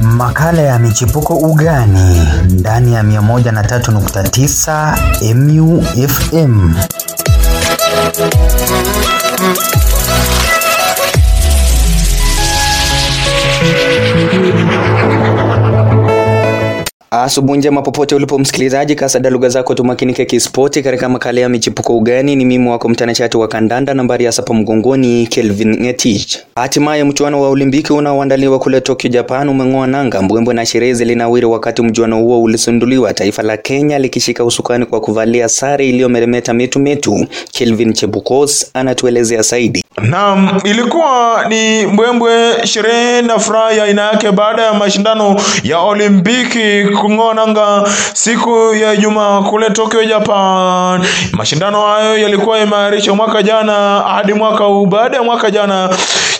Makala ya michipuko ugani? Ndani ya 103.9 MU Asubuhi njema popote ulipo msikilizaji, kasada lugha zako tumakinike kispoti katika makala ya michipuko ugani. Ni mimi wako mtanashati wa kandanda nambari ya sapa mgongoni, Kelvin Ngetich. Hatimaye mchuano wa Olimpiki unaoandaliwa kule Tokyo, Japan umeng'oa nanga. Mbwembwe na sherehe zilinawiri wakati mchuano huo ulisunduliwa, taifa la Kenya likishika usukani kwa kuvalia sare iliyomeremeta metumetu metu. Kelvin Chebukos anatuelezea zaidi. Naam, ilikuwa ni mbwembwe, sherehe na furaha ya aina yake baada ya mashindano ya Olimpiki kung'oa nanga siku ya Ijumaa kule Tokyo, Japan. Mashindano hayo yalikuwa imarisha mwaka jana hadi mwaka huu. Baada ya mwaka jana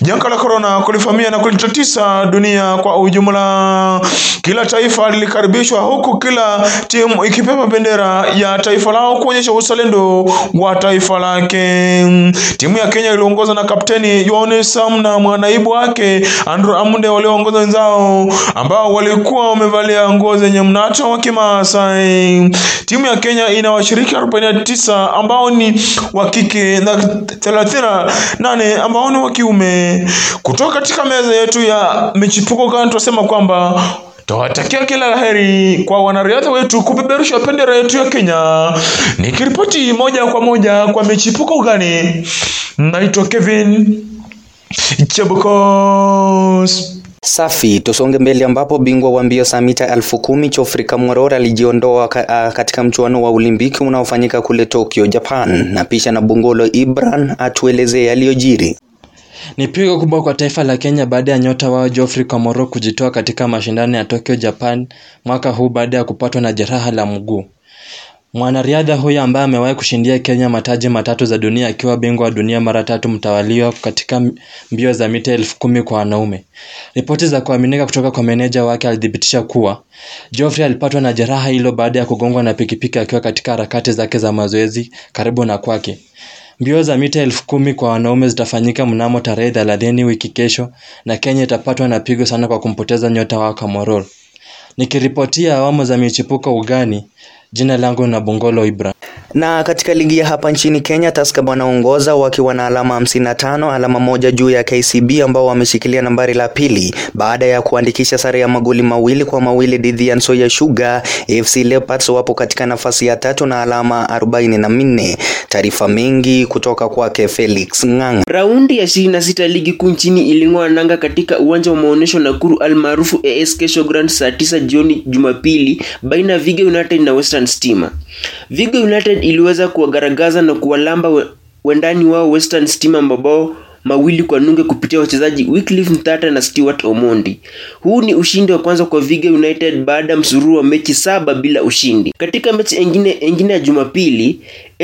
janga la korona kulifamia na kulitatiza dunia kwa ujumla, kila taifa lilikaribishwa, huku kila timu ikipepa bendera ya taifa lao kuonyesha uzalendo wa taifa lake. Timu ya Kenya iliongozwa na kapteni Yohane Sam na mwanaibu wake Andrew Amunde walioongoza wenzao ambao walikuwa wamevalia nguo zenye mnato wa Kimaasai. Timu ya Kenya ina washiriki 49 ambao ni wa kike na 38 ambao ni wa kiume. Kutoka katika meza yetu ya michipuko tunasema kwamba Tawatakia kila la heri kwa wanariadha wetu kupeperusha bendera yetu ya Kenya. Nikiripoti moja kwa moja kwa michipuko ugani, naitwa Kevin Chebukos. Safi, tusonge mbele ambapo bingwa wa mbio za mita elfu kumi Geoffrey Kamworor alijiondoa ka, katika mchuano wa Olimpiki unaofanyika kule Tokyo, Japan, na pisha na Bungolo Ibran atuelezee yaliyojiri. Ni pigo kubwa kwa taifa la Kenya baada ya nyota wao Geoffrey Kamworor kujitoa katika mashindano ya Tokyo, Japan mwaka huu baada ya kupatwa na jeraha la mguu. Mwanariadha huyo ambaye amewahi kushindia Kenya mataji matatu za dunia akiwa bingwa wa dunia mara tatu mtawaliwa katika mbio za mita elfu kumi kwa wanaume. Ripoti za kuaminika kutoka kwa meneja wake alithibitisha kuwa Geoffrey alipatwa na jeraha hilo baada ya kugongwa na pikipiki akiwa katika harakati zake za mazoezi karibu na kwake. Mbio za mita elfu kumi kwa wanaume zitafanyika mnamo tarehe thelathini wiki kesho na Kenya itapatwa na pigo sana kwa kumpoteza nyota wao Kamworor. Nikiripotia awamu za michipuko ugani, jina langu na Bongolo Ibra. Na katika ligi ya hapa nchini Kenya, Tusker wanaongoza wakiwa na alama 55, alama moja juu ya KCB ambao wameshikilia nambari la pili baada ya kuandikisha sare ya magoli mawili kwa mawili dhidi ya Nzoia Sugar. AFC Leopards wapo katika nafasi ya tatu na alama 44. Taarifa mengi kutoka kwake Felix Ng'ang'a. Raundi ya 26 ligi kuu nchini iling'oa nanga katika uwanja wa maonyesho Nakuru almaarufu AS kesho grand saa 9 jioni Jumapili baina ya Viga United na Western Stima. Vigo United iliweza kuwagaragaza na kuwalamba wendani wao Western Stima mabao mawili kwa nunge kupitia wachezaji Wycliffe Mtata na Stewart Omondi. Huu ni ushindi wa kwanza kwa Viga United baada ya msururu wa mechi saba bila ushindi. Katika mechi engine engine ya Jumapili,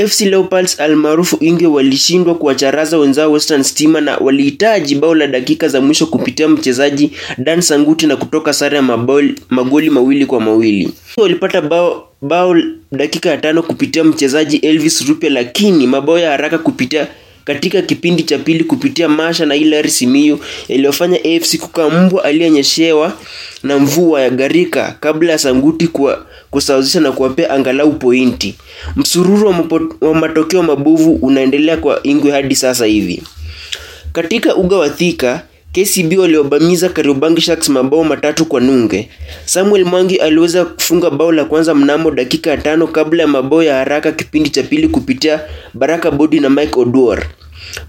FC Leopards almaarufu Inge walishindwa kuwacharaza wenzao Western Stima na walihitaji bao la dakika za mwisho kupitia mchezaji Dan Sanguti na kutoka sare ya magoli mawili kwa mawili. Walipata bao bao dakika ya tano kupitia mchezaji Elvis Rupia, lakini mabao ya haraka kupitia katika kipindi cha pili kupitia Masha na Hilary Simiyu yaliyofanya AFC kukaa mbwa aliyenyeshewa na mvua ya gharika kabla ya Sanguti kwa kusawazisha na kuwapea angalau pointi. Msururu wa, matokeo mabovu unaendelea kwa Ingwe hadi sasa hivi. Katika uga wa Thika KCB waliobamiza Kariobangi Sharks mabao matatu kwa nunge. Samuel Mwangi aliweza kufunga bao la kwanza mnamo dakika ya tano kabla ya mabao ya haraka kipindi cha pili kupitia Baraka Bodi na Mike Oduor.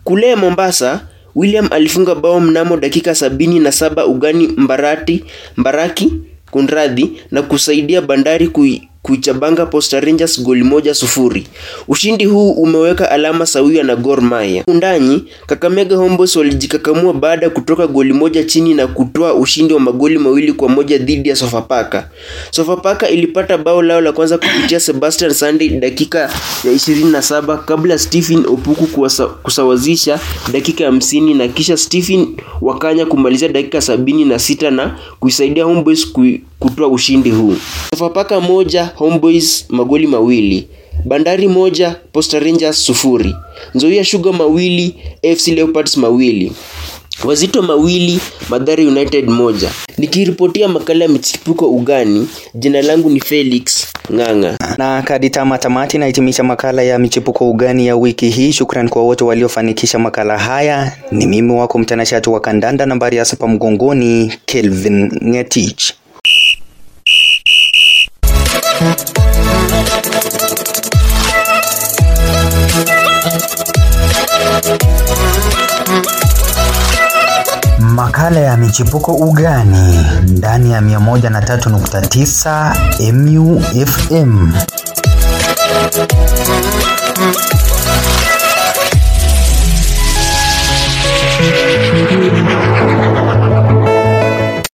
Kule Mombasa, William alifunga bao mnamo dakika sabini na saba ugani Mbarati, Mbaraki kunradhi na kusaidia Bandari kui kuichabanga Posta Rangers goli moja sufuri. Ushindi huu umeweka alama sawia na Gor Mahia. Undani, Kakamega Homeboys walijikakamua baada ya kutoka goli moja chini na kutoa ushindi wa magoli mawili kwa moja dhidi ya Sofapaka. Sofapaka ilipata bao lao la kwanza kupitia Sebastian Sunday dakika ya 27 kabla Stephen Opuku kuwasa, kusawazisha dakika hamsini na kisha Stephen Wakanya kumalizia dakika sabini na sita na kuisaidia Homeboys kutoa ushindi huu. Sofapaka moja Homeboys magoli mawili. Bandari moja, Posta Rangers sufuri. Nzoia Sugar mawili, AFC Leopards mawili. Wazito mawili, Mathare United moja. Nikiripotia makala ya michipuko ugani, jina langu ni Felix Ng'ang'a. Na kadi tama tamati nahitimisha makala ya michipuko ugani ya wiki hii. Shukran kwa wote waliofanikisha makala haya. Ni mimi wako mtanashati wa kandanda nambari ya sapa mgongoni, Kelvin Ngetich. Makala ya michepuko ugani ndani ya 103.9 MU FM.